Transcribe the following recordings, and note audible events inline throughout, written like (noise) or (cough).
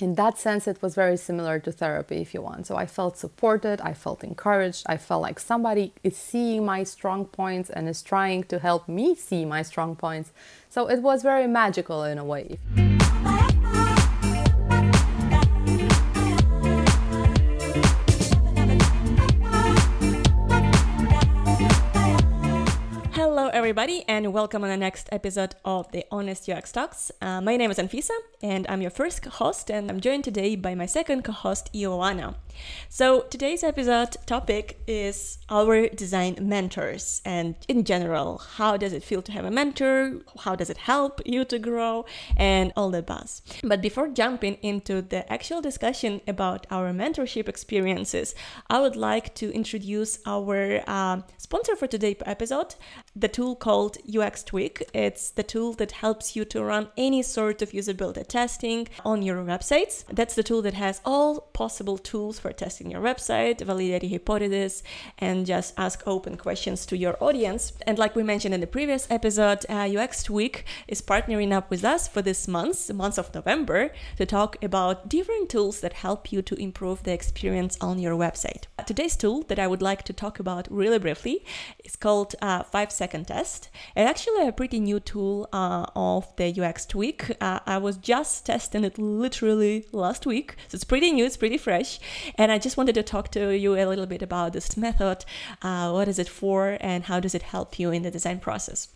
in that sense, it was very similar to therapy, if you want. So I felt supported, I felt encouraged, I felt like somebody is seeing my strong points and is trying to help me see my strong points. So it was very magical in a way. Everybody, and welcome on the next episode of the Honest UX Talks. Uh, my name is Anfisa, and I'm your first host, and I'm joined today by my second co host, Ioana. So, today's episode topic is our design mentors, and in general, how does it feel to have a mentor? How does it help you to grow? And all that buzz. But before jumping into the actual discussion about our mentorship experiences, I would like to introduce our uh, sponsor for today's episode, the tool called UX Tweak. It's the tool that helps you to run any sort of usability testing on your websites. That's the tool that has all possible tools for testing your website, validate hypothesis, and just ask open questions to your audience. And like we mentioned in the previous episode, uh, UX Tweak is partnering up with us for this month, the month of November, to talk about different tools that help you to improve the experience on your website. Today's tool that I would like to talk about really briefly is called uh, 5 Second Test. It's actually a pretty new tool uh, of the UX Tweak. Uh, I was just testing it literally last week, so it's pretty new, it's pretty fresh. And I just wanted to talk to you a little bit about this method. Uh, what is it for, and how does it help you in the design process?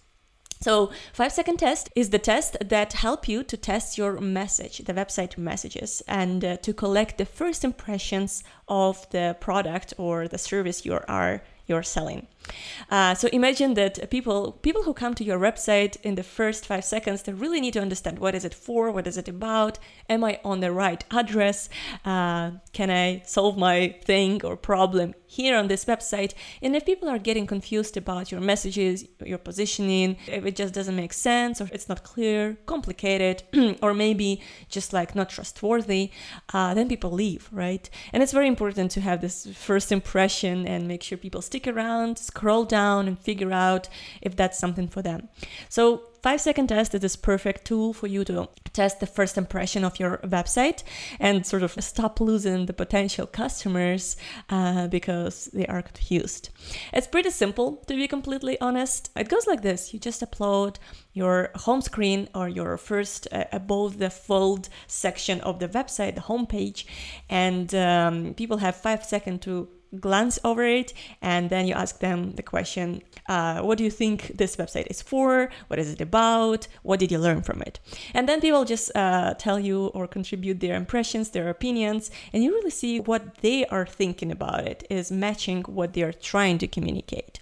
So, five second test is the test that help you to test your message, the website messages, and uh, to collect the first impressions of the product or the service you are you're selling. Uh, so imagine that people people who come to your website in the first five seconds they really need to understand what is it for, what is it about, am I on the right address, uh, can I solve my thing or problem here on this website. And if people are getting confused about your messages, your positioning, if it just doesn't make sense or it's not clear, complicated, (clears throat) or maybe just like not trustworthy, uh, then people leave, right? And it's very important to have this first impression and make sure people stick around, scroll down, and figure out if that's something for them. So five second test is this perfect tool for you to test the first impression of your website and sort of stop losing the potential customers uh, because they are confused. It's pretty simple to be completely honest. It goes like this you just upload your home screen or your first uh, above the fold section of the website, the homepage, and um, people have five seconds to glance over it and then you ask them the question uh, what do you think this website is for? What is it about? What did you learn from it? And then people just uh, tell you or contribute their impressions their opinions and you really see what they are thinking about it is matching what they are trying to communicate.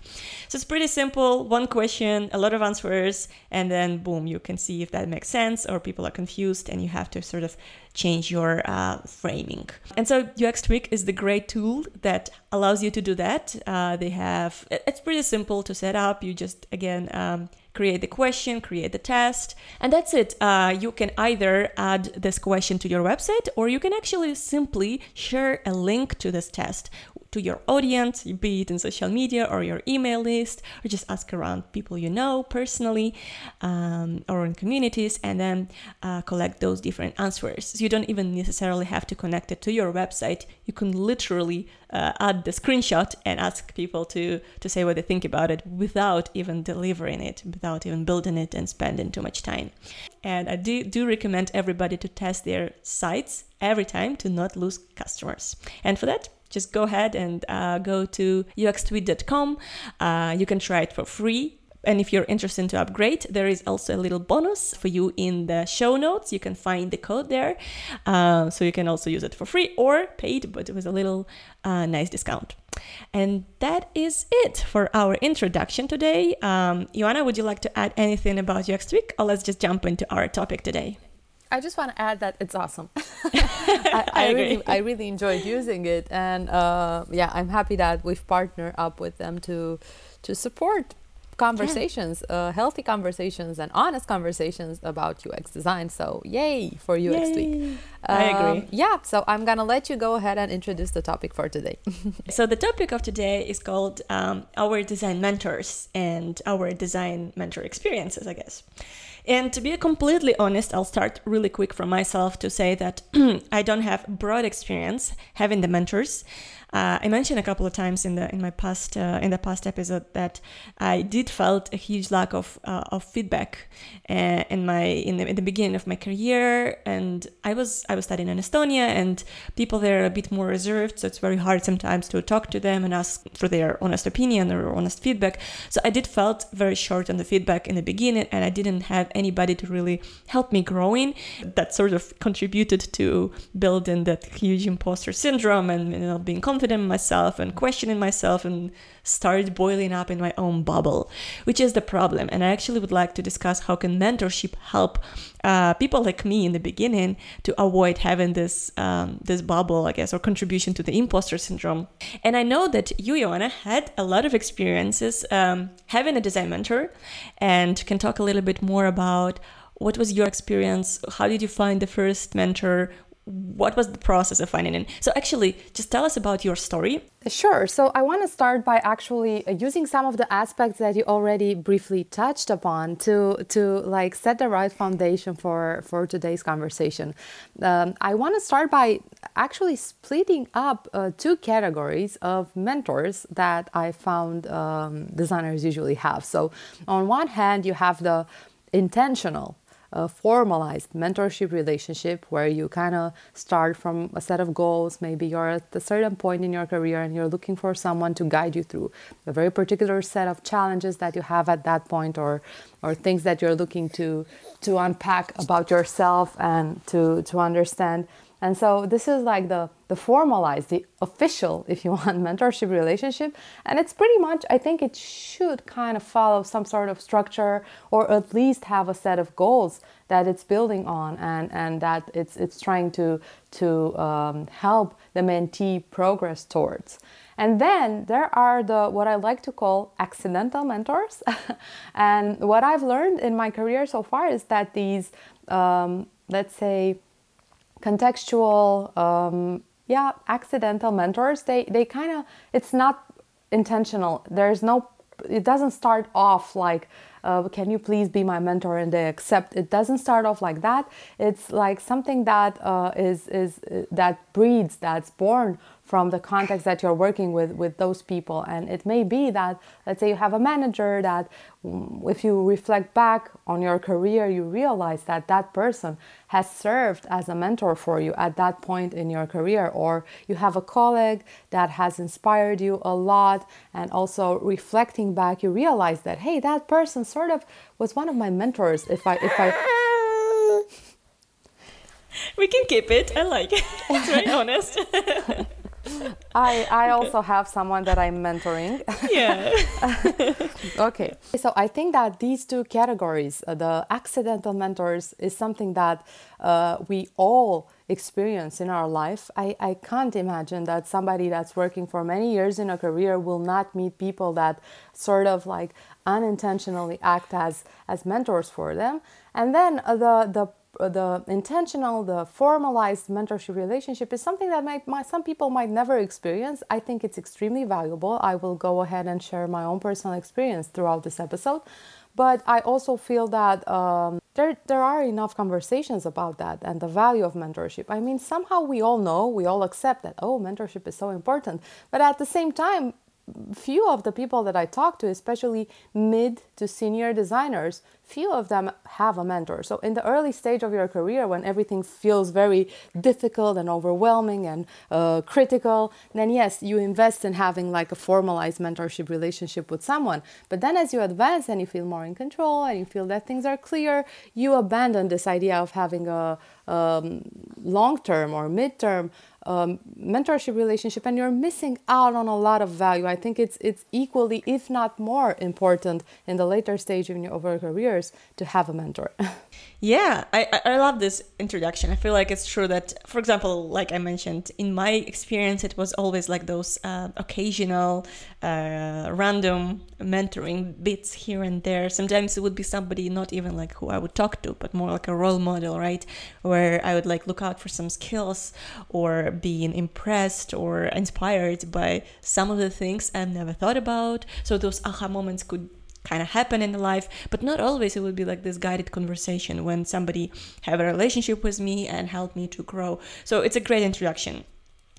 So it's pretty simple one question a lot of answers and then boom you can see if that makes sense or people are confused and you have to sort of change your uh, framing. And so UX Tweak is the great tool that allows you to do that. Uh, they have, it's pretty simple to set up. You just, again, um, create the question, create the test, and that's it. Uh, you can either add this question to your website or you can actually simply share a link to this test to your audience, be it in social media or your email list, or just ask around people you know personally um, or in communities, and then uh, collect those different answers. So you don't even necessarily have to connect it to your website. You can literally uh, add the screenshot and ask people to to say what they think about it without even delivering it, without even building it and spending too much time. And I do, do recommend everybody to test their sites every time to not lose customers. And for that, just go ahead and uh, go to uxtweak.com. Uh, you can try it for free. And if you're interested to upgrade, there is also a little bonus for you in the show notes. You can find the code there. Uh, so you can also use it for free or paid, but with a little uh, nice discount. And that is it for our introduction today. Um, Ioana, would you like to add anything about UX Tweak or let's just jump into our topic today? I just want to add that it's awesome. (laughs) I, (laughs) I, I really, I really enjoyed using it, and uh, yeah, I'm happy that we've partnered up with them to to support conversations, yeah. uh, healthy conversations, and honest conversations about UX design. So, yay for UX Tweak. I agree. Um, yeah, so I'm gonna let you go ahead and introduce the topic for today. (laughs) so the topic of today is called um, our design mentors and our design mentor experiences, I guess. And to be completely honest, I'll start really quick from myself to say that (clears throat) I don't have broad experience having the mentors. Uh, I mentioned a couple of times in the in my past uh, in the past episode that I did felt a huge lack of uh, of feedback uh, in my in the, in the beginning of my career, and I was I was studying in Estonia, and people there are a bit more reserved, so it's very hard sometimes to talk to them and ask for their honest opinion or honest feedback. So I did felt very short on the feedback in the beginning, and I didn't have anybody to really help me growing. That sort of contributed to building that huge imposter syndrome and you know being confident in myself and questioning myself and started boiling up in my own bubble, which is the problem. And I actually would like to discuss how can mentorship help uh, people like me in the beginning to avoid having this um, this bubble, I guess, or contribution to the imposter syndrome. And I know that you, Ioana, had a lot of experiences um, having a design mentor, and can talk a little bit more about what was your experience how did you find the first mentor what was the process of finding it? So actually, just tell us about your story. Sure. So I want to start by actually uh, using some of the aspects that you already briefly touched upon to to like set the right foundation for for today's conversation. Um, I want to start by actually splitting up uh, two categories of mentors that I found um, designers usually have. So on one hand, you have the intentional a formalized mentorship relationship where you kind of start from a set of goals. Maybe you're at a certain point in your career and you're looking for someone to guide you through a very particular set of challenges that you have at that point or or things that you're looking to to unpack about yourself and to to understand and so this is like the the formalized, the official, (laughs) if you want, mentorship relationship. And it's pretty much, I think it should kind of follow some sort of structure or at least have a set of goals that it's building on and, and that it's it's trying to to um, help the mentee progress towards. And then there are the what I like to call accidental mentors. (laughs) and what I've learned in my career so far is that these, um, let's say, contextual um, yeah accidental mentors they they kind of it's not intentional. There's no it doesn't start off like uh, can you please be my mentor and they accept. It doesn't start off like that. It's like something that uh, is is uh, that breeds that's born from the context that you're working with with those people. And it may be that let's say you have a manager that mm, if you reflect back on your career you realize that that person has served as a mentor for you at that point in your career. Or you have a colleague that has inspired you a lot. And also reflecting back you realize that hey that person sort of was one of my mentors if i if i (laughs) we can keep it. I like it. (laughs) It's very honest (laughs) (laughs) I I also have someone that I'm mentoring. (laughs) Yeah. (laughs) okay. So I think that these two categories, uh, the accidental mentors, is something that uh, we all experience in our life. I, I can't imagine that somebody that's working for many years in a career will not meet people that sort of like unintentionally act as as mentors for them. And then uh, the the the intentional, the formalized mentorship relationship is something that might, some people might never experience. I think it's extremely valuable. I will go ahead and share my own personal experience throughout this episode. But I also feel that um, there, there are enough conversations about that and the value of mentorship. I mean, somehow we all know, we all accept that, oh, mentorship is so important. But at the same time, few of the people that I talk to, especially mid to senior designers, few of them have a mentor. So, in the early stage of your career, when everything feels very difficult and overwhelming and uh, critical, then yes, you invest in having like a formalized mentorship relationship with someone. But then, as you advance and you feel more in control and you feel that things are clear, you abandon this idea of having a um, long term or mid term um, mentorship relationship and you're missing out on a lot of value. I think it's it's equally, if not more, important in the later stage of your careers to have a mentor. (laughs) yeah, I, I love this introduction. I feel like it's true that, for example, like I mentioned, in my experience, it was always like those uh, occasional, uh, random mentoring bits here and there. Sometimes it would be somebody not even like who I would talk to, but more like a role model, right? Where I would like look out for some skills or being impressed or inspired by some of the things I've never thought about. So those aha moments could kind of happen in life but not always it would be like this guided conversation when somebody have a relationship with me and help me to grow so it's a great introduction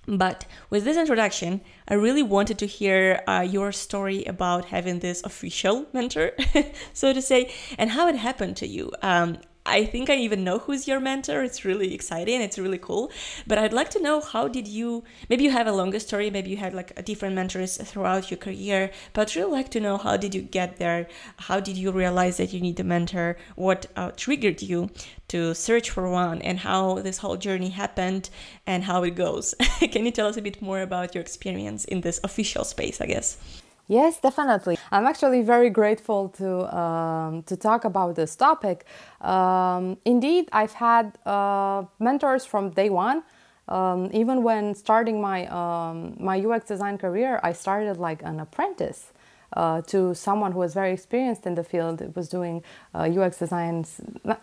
but with this introduction, I really wanted to hear uh, your story about having this official mentor, (laughs) so to say, and how it happened to you. Um, I think I even know who's your mentor. It's really exciting. It's really cool. But I'd like to know how did you? Maybe you have a longer story. Maybe you had like different mentors throughout your career. But I'd really like to know how did you get there? How did you realize that you need a mentor? What uh, triggered you to search for one, and how this whole journey happened and how it goes? (laughs) Can you tell us a bit more about your experience in this official space? I guess. Yes, definitely. I'm actually very grateful to um, to talk about this topic. Um, indeed, I've had uh, mentors from day one. Um, even when starting my um, my UX design career, I started like an apprentice uh, to someone who was very experienced in the field. Was doing uh, UX design,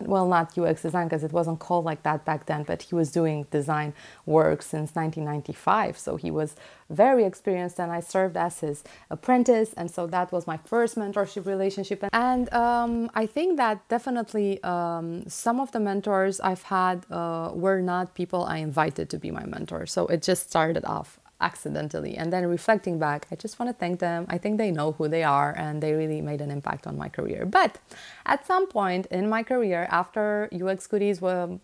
well, not UX design because it wasn't called like that back then, but he was doing design work since 1995. So he was very experienced, and I served as his apprentice. And so that was my first mentorship relationship. And um, I think that definitely um, some of the mentors I've had uh, were not people I invited to be my mentor. So it just started off accidentally. And then reflecting back, I just want to thank them. I think they know who they are and they really made an impact on my career. But at some point in my career, after UX Goodies were,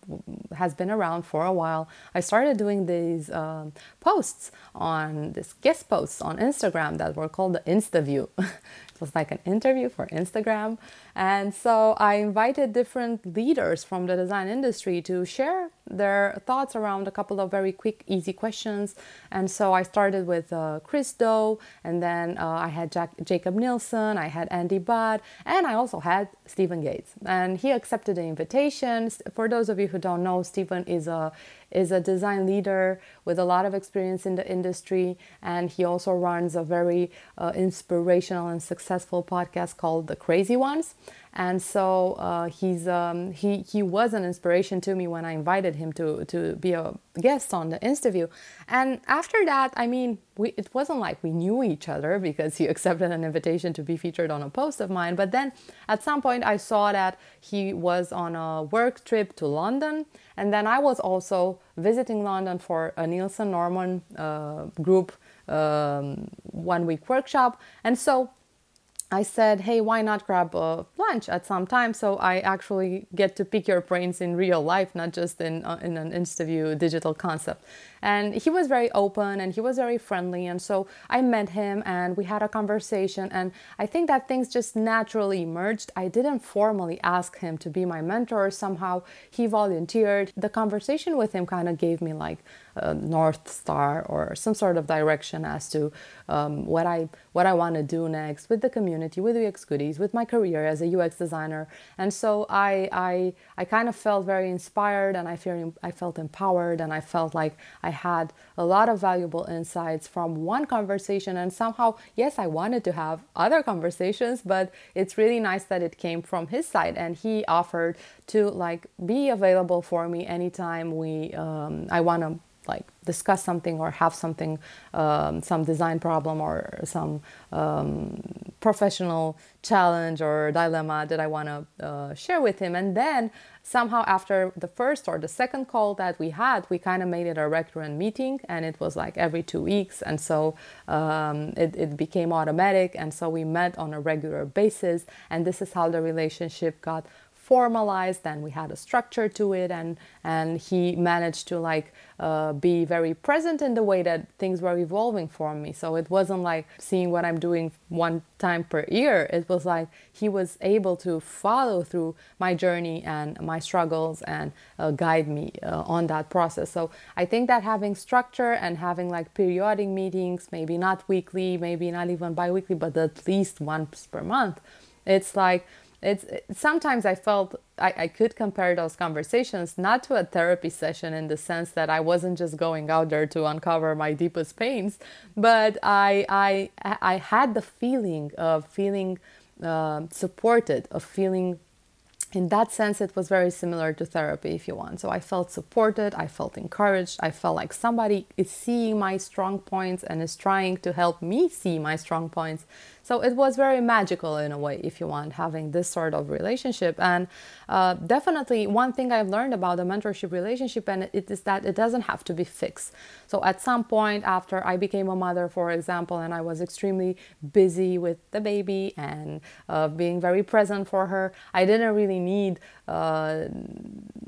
has been around for a while, I started doing these um, posts on this guest posts on Instagram that were called the InstaView. (laughs) was like an interview for Instagram. And so I invited different leaders from the design industry to share their thoughts around a couple of very quick, easy questions. And so I started with uh, Chris Do, and then uh, I had Jack- Jakob Nielsen, I had Andy Budd, and I also had Stephen Gates. And he accepted the invitation. For those of you who don't know, Stephen is a is a design leader with a lot of experience in the industry, and he also runs a very uh, inspirational and successful podcast called The Crazy Ones. And so uh, he's um, he he was an inspiration to me when I invited him to to be a guest on the interview. And after that, I mean, we it wasn't like we knew each other because he (laughs) accepted an invitation to be featured on a post of mine. But then at some point, I saw that he was on a work trip to London, and then I was also visiting London for a Nielsen Norman uh, group um, one week workshop, and so I said, hey, why not grab a lunch at some time so I actually get to pick your brains in real life, not just in, uh, in an interview digital concept. And he was very open and he was very friendly. And so I met him and we had a conversation. And I think that things just naturally emerged. I didn't formally ask him to be my mentor. Somehow he volunteered. The conversation with him kind of gave me like a North Star or some sort of direction as to um, what I what I want to do next with the community, with UX Goodies, with my career as a UX designer. And so I I I kind of felt very inspired and I feel I felt empowered and I felt like I I had a lot of valuable insights from one conversation. And somehow, yes, I wanted to have other conversations, but it's really nice that it came from his side. And he offered to like be available for me anytime we um, I want to like discuss something or have something, um, some design problem or some um, professional challenge or dilemma that I want to uh, share with him. And then somehow after the first or the second call that we had, we kind of made it a recurrent meeting and it was like every two weeks. And so um, it, it became automatic. And so we met on a regular basis. And this is how the relationship got formalized and we had a structure to it and and he managed to like uh, be very present in the way that things were evolving for me. So it wasn't like seeing what i'm doing one time per year. It was like he was able to follow through my journey and my struggles and uh, guide me uh, on that process. So i think that having structure and having like periodic meetings maybe not weekly maybe not even bi-weekly but at least once per month it's like it's sometimes I felt I, I could compare those conversations not to a therapy session in the sense that I wasn't just going out there to uncover my deepest pains, but I I I had the feeling of feeling uh, supported, of feeling in that sense, it was very similar to therapy, if you want. So I felt supported, I felt encouraged, I felt like somebody is seeing my strong points and is trying to help me see my strong points. So it was very magical in a way, if you want, having this sort of relationship. And uh, definitely, one thing I've learned about the mentorship relationship, and it is that it doesn't have to be fixed. So at some point after I became a mother, for example, and I was extremely busy with the baby and uh, being very present for her, I didn't really need uh,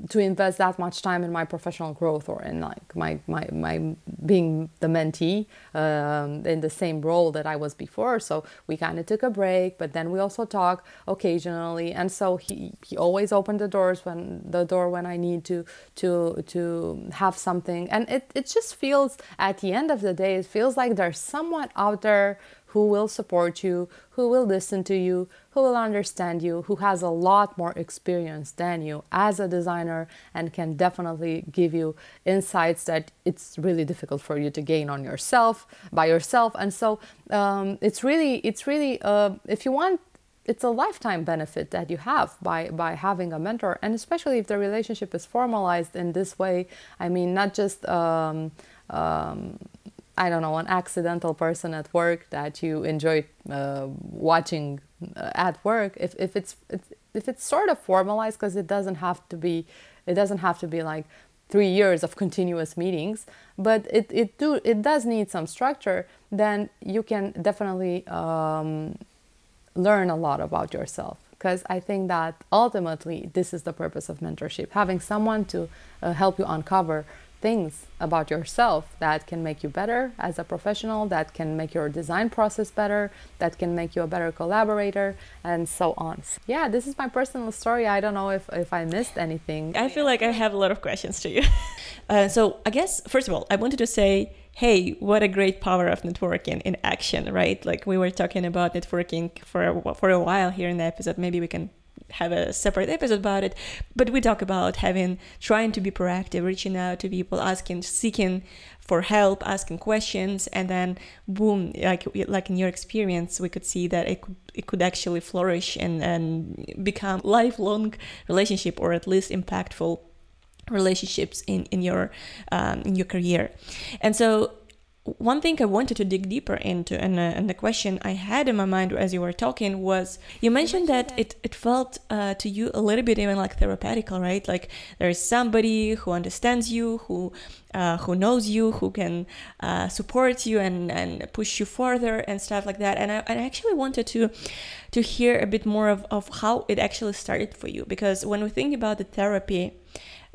to invest that much time in my professional growth or in like my my, my being the mentee um, in the same role that I was before. So we kind of took a break, but then we also talk occasionally. And so he, he always opened the doors when the door when I need to to to have something. And it, it just feels at the end of the day, it feels like there's someone out there who will support you, who will listen to you, who will understand you, who has a lot more experience than you as a designer and can definitely give you insights that it's really difficult for you to gain on yourself by yourself. And so um, it's really, it's really, uh, if you want it's a lifetime benefit that you have by by having a mentor and especially if the relationship is formalized in this way i mean not just um, um, I don't know, an accidental person at work that you enjoy uh, watching uh, at work, if, if it's if it's sort of formalized, because it doesn't have to be, it doesn't have to be like three years of continuous meetings, but it it do it does need some structure. Then you can definitely um, learn a lot about yourself. Because I think that ultimately this is the purpose of mentorship: having someone to uh, help you uncover things about yourself that can make you better as a professional, that can make your design process better, that can make you a better collaborator, and so on. Yeah, this is my personal story. I don't know if, if I missed anything. I feel like I have a lot of questions to you. (laughs) uh, so, I guess, first of all, I wanted to say, hey, what a great power of networking in action, right? Like we were talking about networking for a, for a while here in the episode. Maybe we can have a separate episode about it but we talk about having trying to be proactive reaching out to people asking seeking for help asking questions and then boom like like in your experience we could see that it could it could actually flourish and and become lifelong relationship or at least impactful relationships in in your um, in your career. And so one thing I wanted to dig deeper into, and, uh, and, the question I had in my mind as you were talking was you mentioned that it, it felt uh, to you a little bit even like therapeutical, right? Like there is somebody who understands you, who uh, who knows you, who can uh, support you and, and push you further and stuff like that. And I, I actually wanted to to hear a bit more of, of how it actually started for you because when we think about the therapy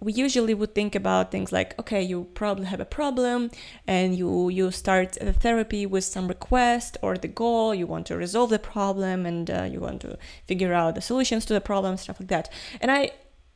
we usually would think about things like okay you probably have a problem and you you start the therapy with some request or the goal you want to resolve the problem and uh, you want to figure out the solutions to the problem stuff like that. And i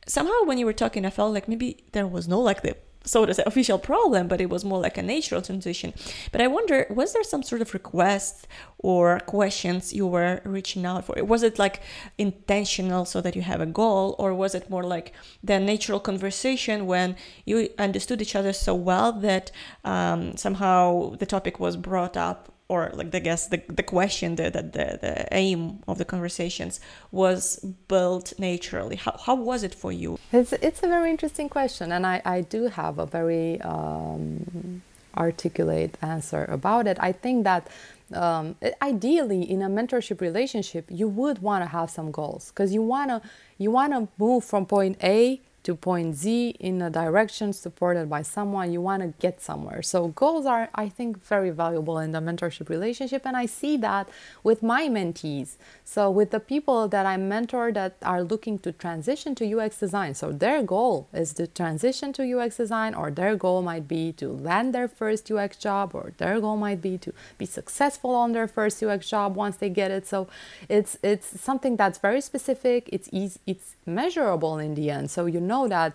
somehow when you were talking i felt like maybe there was no like the so to say official problem but it was more like a natural transition. But i wonder was there some sort of request or questions you were reaching out for? Was it like intentional so that you have a goal or was it more like the natural conversation when you understood each other so well that um, somehow the topic was brought up or like I guess the, the question, the, that the, the aim of the conversations was built naturally. How, how was it for you? It's, it's a very interesting question, and I, I do have a very um, articulate answer about it. I think that um, ideally in a mentorship relationship, you would want to have some goals because you want to you want to move from point A to point Z in a direction supported by someone, you want to get somewhere. So, goals are, I think, very valuable in the mentorship relationship. And I see that with my mentees. So, with the people that I mentor that are looking to transition to UX design. So, their goal is to transition to UX design, or their goal might be to land their first UX job, or their goal might be to be successful on their first UX job once they get it. So, it's, it's something that's very specific, it's, easy, it's measurable in the end. So, you know know that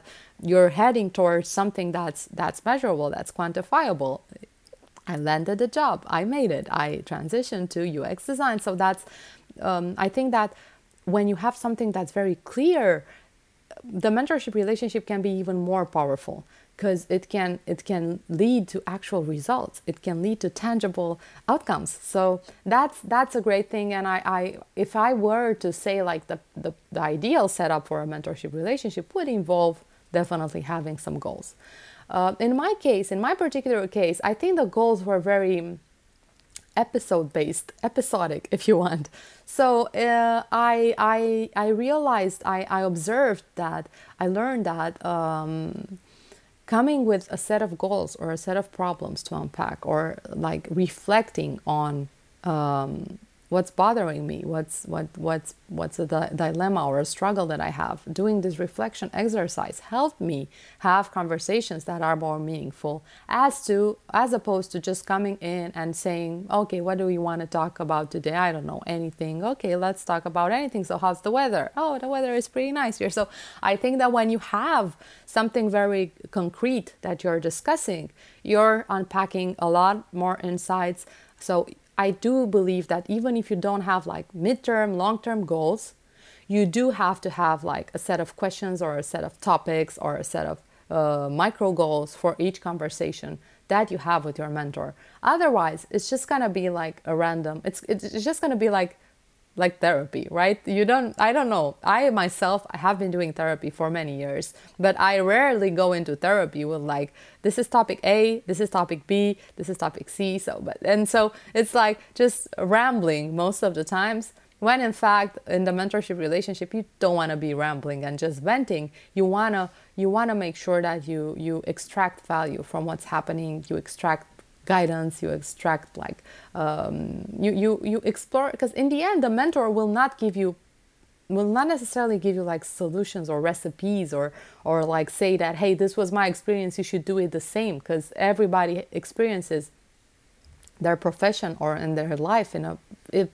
you're heading towards something that's that's measurable, that's quantifiable. I landed a job, I made it, I transitioned to UX design. So that's um, I think that when you have something that's very clear, the mentorship relationship can be even more powerful because it can it can lead to actual results. It can lead to tangible outcomes. So that's that's a great thing. And i, I if i were to say like the, the the ideal setup for a mentorship relationship would involve definitely having some goals. Uh, in my case in my particular case i think the goals were very episode based episodic if you want. So uh, I, I i realized i i observed that i learned that um, coming with a set of goals or a set of problems to unpack or like reflecting on um, what's bothering me? What's what what's what's di- dilemma or a struggle that i have? Doing this reflection exercise helped me have conversations that are more meaningful as to as opposed to just coming in and saying okay what do we want to talk about today? I don't know anything. Okay let's talk about anything. So how's the weather? Oh the weather is pretty nice here. So i think that when you have something very concrete that you're discussing you're unpacking a lot more insights. So I do believe that even if you don't have like midterm, long term goals, you do have to have like a set of questions or a set of topics or a set of uh, micro goals for each conversation that you have with your mentor. Otherwise, it's just gonna be like a random. It's it's just gonna be like like therapy, right? You don't, I don't know. I myself, I have been doing therapy for many years, but I rarely go into therapy with like, this is topic A, this is topic B, this is topic C. So, but, and so it's like just rambling most of the times. When in fact, in the mentorship relationship, you don't want to be rambling and just venting. You wanna, you wanna make sure that you you extract value from what's happening. You extract guidance you extract like um, you, you you explore because in the end the mentor will not give you will not necessarily give you like solutions or recipes or or like say that hey this was my experience you should do it the same because everybody experiences their profession or in their life in a if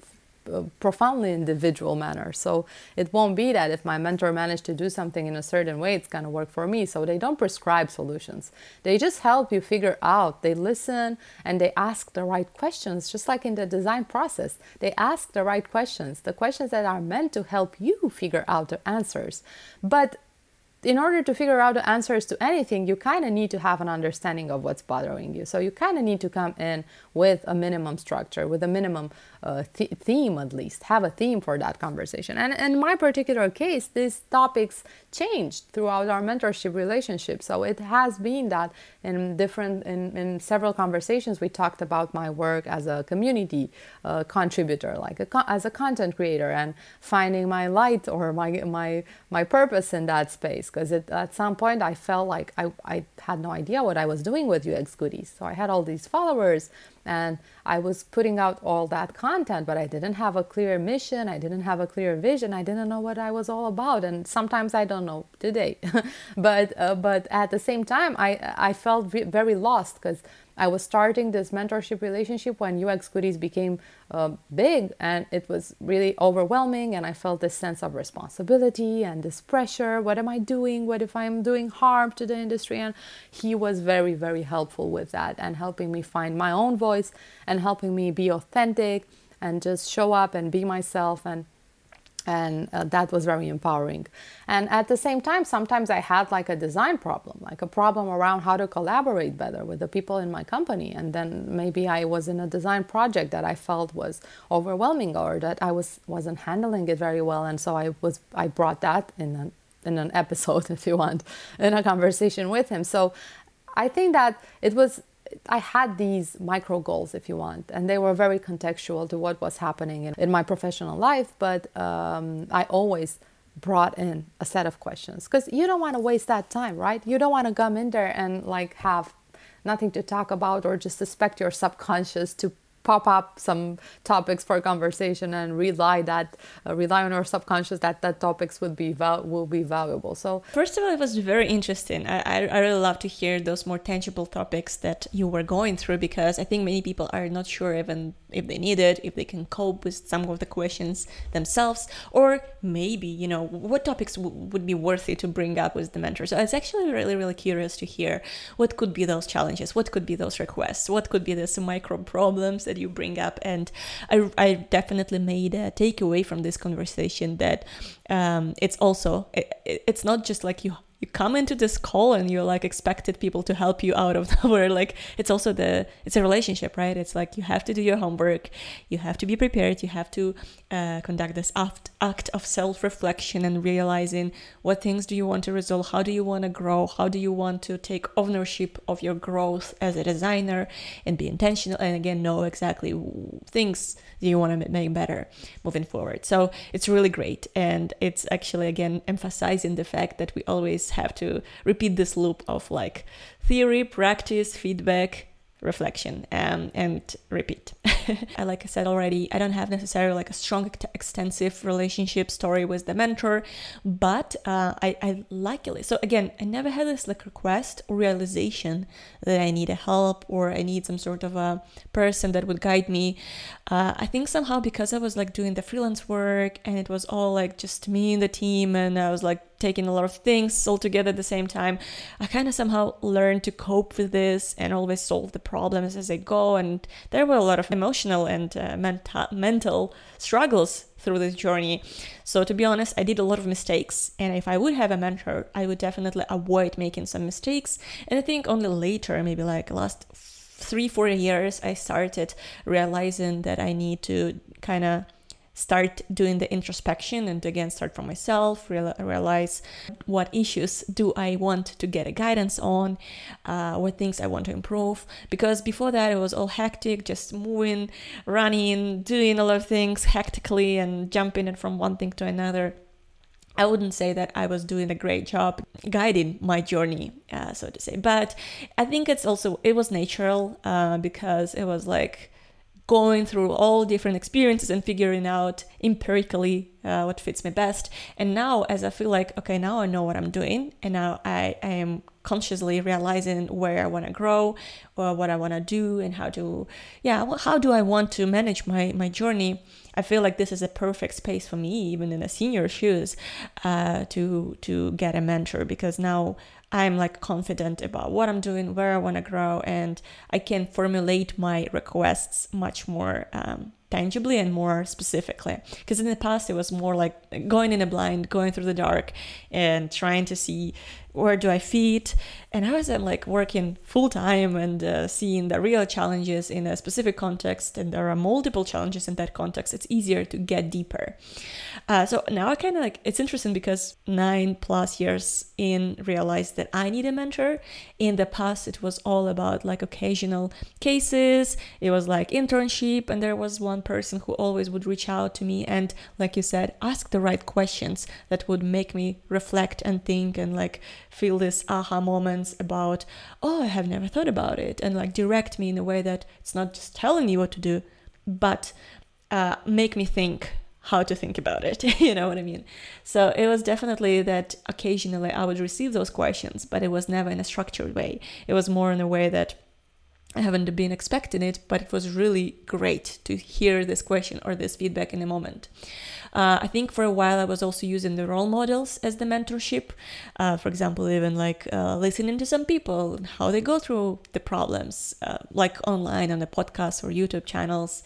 profoundly individual manner. So it won't be that if my mentor managed to do something in a certain way, it's going to work for me. So they don't prescribe solutions. They just help you figure out. They listen and they ask the right questions, just like in the design process. They ask the right questions, the questions that are meant to help you figure out the answers. But in order to figure out the answers to anything, you kind of need to have an understanding of what's bothering you. So you kind of need to come in with a minimum structure, with a minimum uh, th- theme at least, have a theme for that conversation. And in my particular case, these topics changed throughout our mentorship relationship. So it has been that in different, in, in several conversations, we talked about my work as a community uh, contributor, like a, as a content creator, and finding my light or my my my purpose in that space because at some point I felt like I, I had no idea what I was doing with UX Goodies. So I had all these followers and I was putting out all that content, but I didn't have a clear mission. I didn't have a clear vision. I didn't know what I was all about. And sometimes I don't know today. (laughs) but, uh, but at the same time, I, I felt very lost because I was starting this mentorship relationship when UX Goodies became uh, big and it was really overwhelming. And I felt this sense of responsibility and this pressure. What am I doing? What if I'm doing harm to the industry? And he was very, very helpful with that and helping me find my own voice and helping me be authentic and just show up and be myself and and uh, that was very empowering. And at the same time sometimes i had like a design problem like a problem around how to collaborate better with the people in my company. And then maybe i was in a design project that i felt was overwhelming or that i was wasn't handling it very well. And so i was i brought that in an in an (laughs) episode if you want in a conversation with him. So i think that it was I had these micro goals, if you want, and they were very contextual to what was happening in, in my professional life. But um, I always brought in a set of questions because you don't want to waste that time, right? You don't want to come in there and like have nothing to talk about or just expect your subconscious to pop up some topics for conversation and rely that uh, rely on our subconscious that that topics would be val- will be valuable. So first of all it was very interesting. I, I, I really love to hear those more tangible topics that you were going through because i think many people are not sure even if they need it if they can cope with some of the questions themselves or maybe you know what topics w- would be worthy to bring up with the mentor. So i was actually really really curious to hear what could be those challenges what could be those requests what could be those micro problems that you bring up. And I, I definitely made a takeaway from this conversation that um, it's also, it, it's not just like you you come into this call and you're like expected people to help you out of (laughs) nowhere like it's also the it's a relationship right? It's like you have to do your homework you have to be prepared you have to uh, conduct this act, act of self-reflection and realizing what things do you want to resolve how do you want to grow how do you want to take ownership of your growth as a designer and be intentional and again know exactly things you want to make better moving forward. So it's really great and it's actually again emphasizing the fact that we always have to repeat this loop of like theory, practice, feedback, reflection um, and repeat. I, (laughs) like I said already, I don't have necessarily like a strong, extensive relationship story with the mentor, but uh, I, I like it. So again, I never had this like request or realization that I need a help or I need some sort of a person that would guide me. Uh, I think somehow because I was like doing the freelance work and it was all like just me and the team and I was like taking a lot of things all together at the same time, I kind of somehow learned to cope with this and always solve the problems as I go. And there were a lot of emotional and uh, mental mental struggles through this journey. So to be honest, I did a lot of mistakes, and if I would have a mentor, I would definitely avoid making some mistakes. And I think only later, maybe like last three four years, I started realizing that I need to kind of start doing the introspection and again start from myself real, realize what issues do i want to get a guidance on uh, what things i want to improve because before that it was all hectic just moving running doing a lot of things hectically and jumping from one thing to another I wouldn't say that I was doing a great job guiding my journey, uh, so to say. But I think it's also it was natural uh, because it was like going through all different experiences and figuring out empirically uh, what fits me best. And now, as I feel like, okay, now I know what I'm doing, and now I, I am consciously realizing where I want to grow, or what I want to do, and how to, yeah, how do I want to manage my my journey. I feel like this is a perfect space for me, even in a senior shoes, uh, to to get a mentor because now I'm like confident about what I'm doing, where I want to grow, and I can formulate my requests much more um, tangibly and more specifically. Because in the past, it was more like going in a blind, going through the dark, and trying to see where do I fit? And I was like working full time and uh, seeing the real challenges in a specific context, and there are multiple challenges in that context. It's easier to get deeper. Uh, so now I kind of like it's interesting because nine plus years in realized that I need a mentor. In the past, it was all about like occasional cases. It was like internship, and there was one person who always would reach out to me and, like you said, ask the right questions that would make me reflect and think and like feel this aha moments about, oh, I have never thought about it, and like direct me in a way that it's not just telling you what to do, but uh, make me think how to think about it. (laughs) you know what I mean? So it was definitely that occasionally I would receive those questions, but it was never in a structured way. It was more in a way that I haven't been expecting it, but it was really great to hear this question or this feedback in a moment. Uh, I think for a while I was also using the role models as the mentorship. Uh, for example, even like uh, listening to some people, how they go through the problems, uh, like online on the podcast or YouTube channels,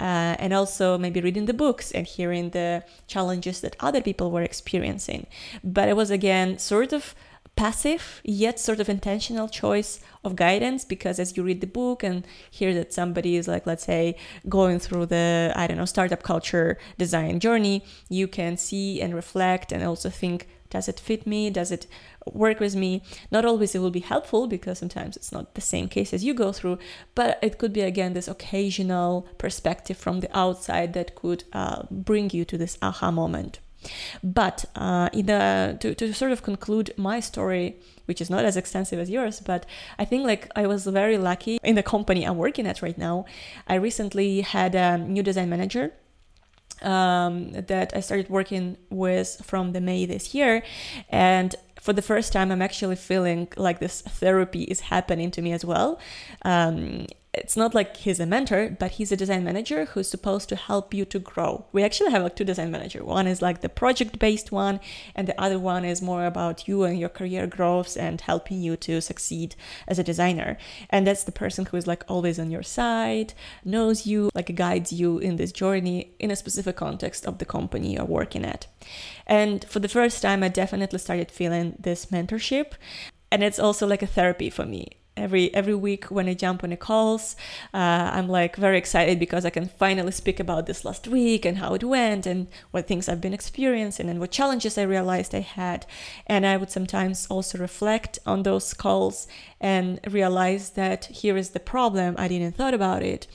uh, and also maybe reading the books and hearing the challenges that other people were experiencing. But it was again sort of passive yet sort of intentional choice of guidance because as you read the book and hear that somebody is like let's say going through the i don't know startup culture design journey you can see and reflect and also think does it fit me? Does it work with me? Not always it will be helpful because sometimes it's not the same case as you go through but it could be again this occasional perspective from the outside that could uh, bring you to this aha moment but uh, in the, to, to sort of conclude my story, which is not as extensive as yours, but I think like I was very lucky in the company I'm working at right now. I recently had a new design manager um, that I started working with from the May this year, and for the first time, I'm actually feeling like this therapy is happening to me as well. Um, it's not like he's a mentor, but he's a design manager who's supposed to help you to grow. We actually have like two design manager. One is like the project based one, and the other one is more about you and your career growth and helping you to succeed as a designer. And that's the person who is like always on your side, knows you, like guides you in this journey in a specific context of the company you're working at. And for the first time, I definitely started feeling this mentorship and it's also like a therapy for me every every week when I jump on the calls, uh, I'm like very excited because I can finally speak about this last week and how it went and what things I've been experiencing and what challenges I realized I had. And I would sometimes also reflect on those calls and realize that here is the problem. I didn't thought about it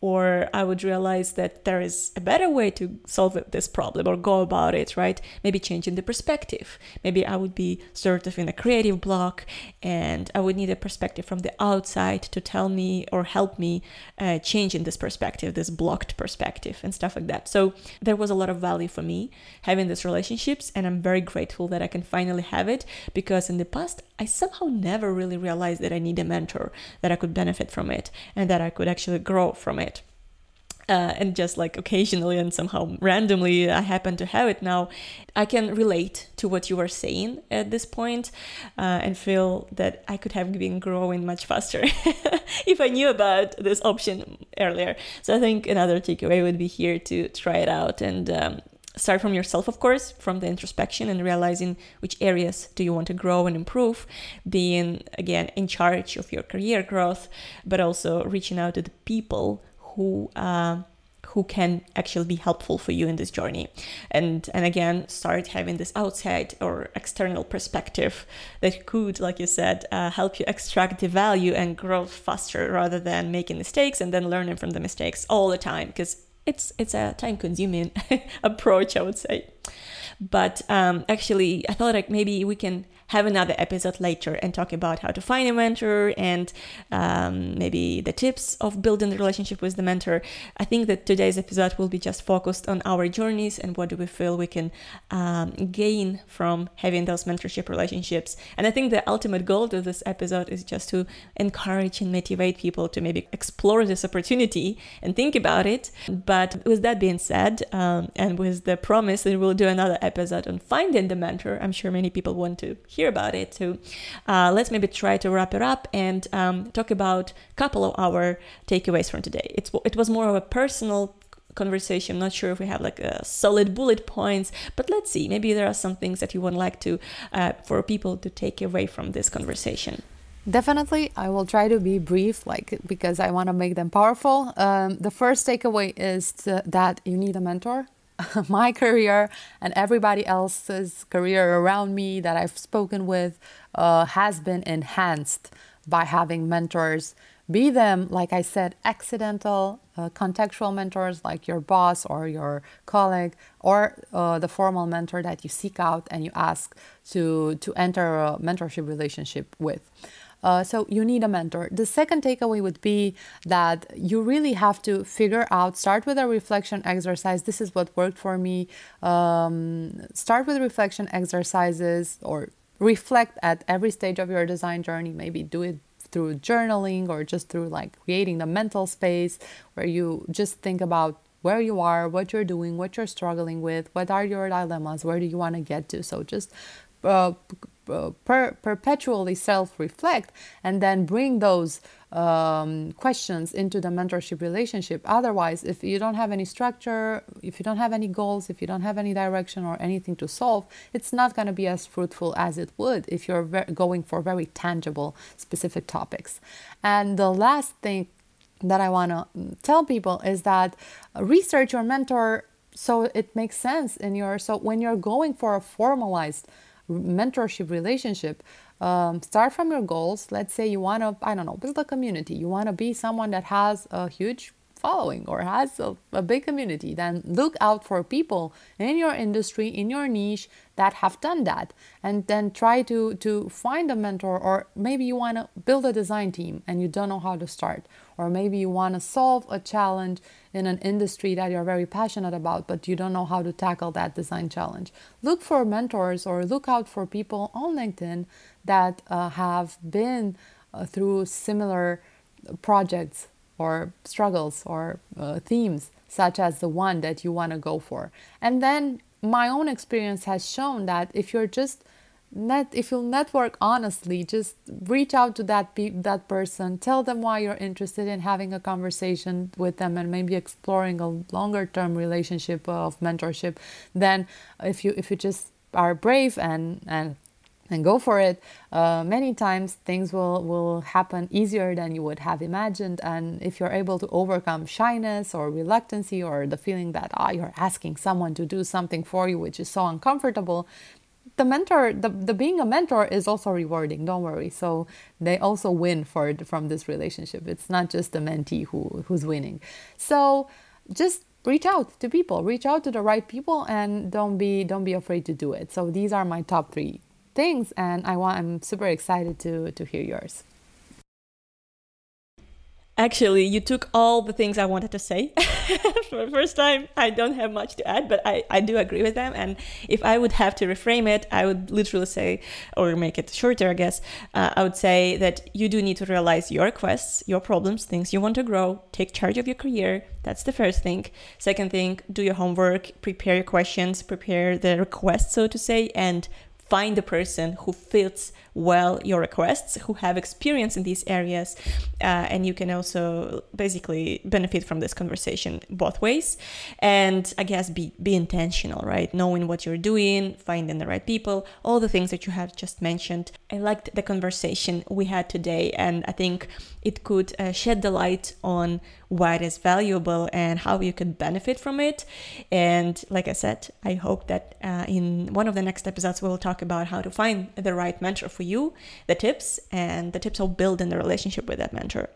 or I would realize that there is a better way to solve this problem or go about it, right? Maybe changing the perspective. Maybe I would be sort of in a creative block and I would need a perspective from the outside to tell me or help me uh, change in this perspective, this blocked perspective and stuff like that. So there was a lot of value for me having these relationships and I'm very grateful that I can finally have it because in the past I somehow never really realized that I need a mentor, that I could benefit from it and that I could actually grow from it uh, and just like occasionally and somehow randomly I happen to have it now, I can relate to what you are saying at this point, uh, and feel that I could have been growing much faster (laughs) if I knew about this option earlier. So I think another takeaway would be here to try it out and um, start from yourself of course from the introspection and realizing which areas do you want to grow and improve being again in charge of your career growth but also reaching out to the people who uh, who can actually be helpful for you in this journey. And and again start having this outside or external perspective that could like you said uh, help you extract the value and grow faster rather than making mistakes and then learning from the mistakes all the time because it's it's a time consuming (laughs) approach i would say. But um, actually i thought like maybe we can have another episode later and talk about how to find a mentor and um, maybe the tips of building the relationship with the mentor. I think that today's episode will be just focused on our journeys and what do we feel we can um, gain from having those mentorship relationships. And I think the ultimate goal of this episode is just to encourage and motivate people to maybe explore this opportunity and think about it. But with that being said, um, and with the promise that we'll do another episode on finding the mentor, I'm sure many people want to hear about it too. Uh, let's maybe try to wrap it up and um, talk about a couple of our takeaways from today. It's, it was more of a personal conversation. I'm not sure if we have like a solid bullet points, but let's see. Maybe there are some things that you would like to uh, for people to take away from this conversation. Definitely, I will try to be brief, like because I want to make them powerful. Um, the first takeaway is to, that you need a mentor. (laughs) my career and everybody else's career around me that I've spoken with uh, has been enhanced by having mentors, be them, like I said, accidental, uh, contextual mentors like your boss or your colleague, or uh, the formal mentor that you seek out and you ask to, to enter a mentorship relationship with. Uh, so you need a mentor. The second takeaway would be that you really have to figure out, start with a reflection exercise. This is what worked for me. Um, start with reflection exercises or reflect at every stage of your design journey. Maybe do it through journaling or just through like creating the mental space where you just think about where you are, what you're doing, what you're struggling with, what are your dilemmas, where do you want to get to. So just uh, per- perpetually self reflect and then bring those um, questions into the mentorship relationship. Otherwise, if you don't have any structure, if you don't have any goals, if you don't have any direction or anything to solve, it's not going to be as fruitful as it would if you're ve- going for very tangible, specific topics. And the last thing that I want to mm, tell people is that research your mentor so it makes sense in your so when you're going for a formalized mentorship relationship um, start from your goals. Let's say you want to i don't know build a community. You want to be someone that has a huge following or has a, a big community, then look out for people in your industry, in your niche that have done that. And then try to, to find a mentor, or maybe you want to build a design team and you don't know how to start. Or maybe you want to solve a challenge in an industry that you're very passionate about, but you don't know how to tackle that design challenge. Look for mentors or look out for people on LinkedIn that uh, have been uh, through similar projects or struggles or uh, themes such as the one that you want to go for. And then my own experience has shown that if you're just net if you'll network honestly just reach out to that pe- that person tell them why you're interested in having a conversation with them and maybe exploring a longer term relationship of mentorship then if you if you just are brave and and and go for it. Uh, many times things will will happen easier than you would have imagined. And if you're able to overcome shyness or reluctancy or the feeling that ah you're asking someone to do something for you which is so uncomfortable the mentor the, the being a mentor is also rewarding don't worry. So they also win for from this relationship. It's not just the mentee who who's winning. So just reach out to people. Reach out to the right people and don't be don't be afraid to do it. So these are my top three things and I want I'm super excited to to hear yours. Actually, you took all the things I wanted to say. (laughs) For the first time, I don't have much to add, but I, I do agree with them. And if I would have to reframe it, I would literally say, or make it shorter, I guess, uh, I would say that you do need to realize your quests, your problems, things you want to grow, take charge of your career. That's the first thing. Second thing, do your homework, prepare your questions, prepare the request, so to say, and find the person who fits well your requests, who have experience in these areas, uh, and you can also basically benefit from this conversation both ways. And I guess be be intentional, right? Knowing what you're doing, finding the right people, all the things that you have just mentioned. I liked the conversation we had today, and I think it could uh, shed the light on why it is valuable and how you could benefit from it. And like I said, I hope that uh, in one of the next episodes, we'll talk about how to find the right mentor for you, the tips, and the tips of building the relationship with that mentor.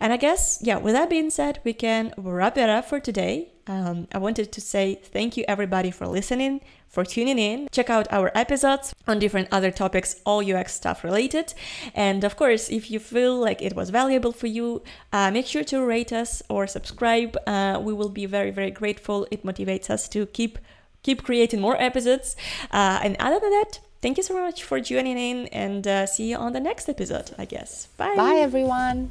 And I guess, yeah, with that being said, we can wrap it up for today. Um, I wanted to say thank you everybody for listening, for tuning in. Check out our episodes on different other topics, all UX stuff related. And of course, if you feel like it was valuable for you, uh, make sure to rate us or subscribe. Uh, we will be very, very grateful. It motivates us to keep keep creating more episodes. Uh, and other than that, Thank you so much for tuning in and uh, see you on the next episode, I guess. Bye. Bye, everyone.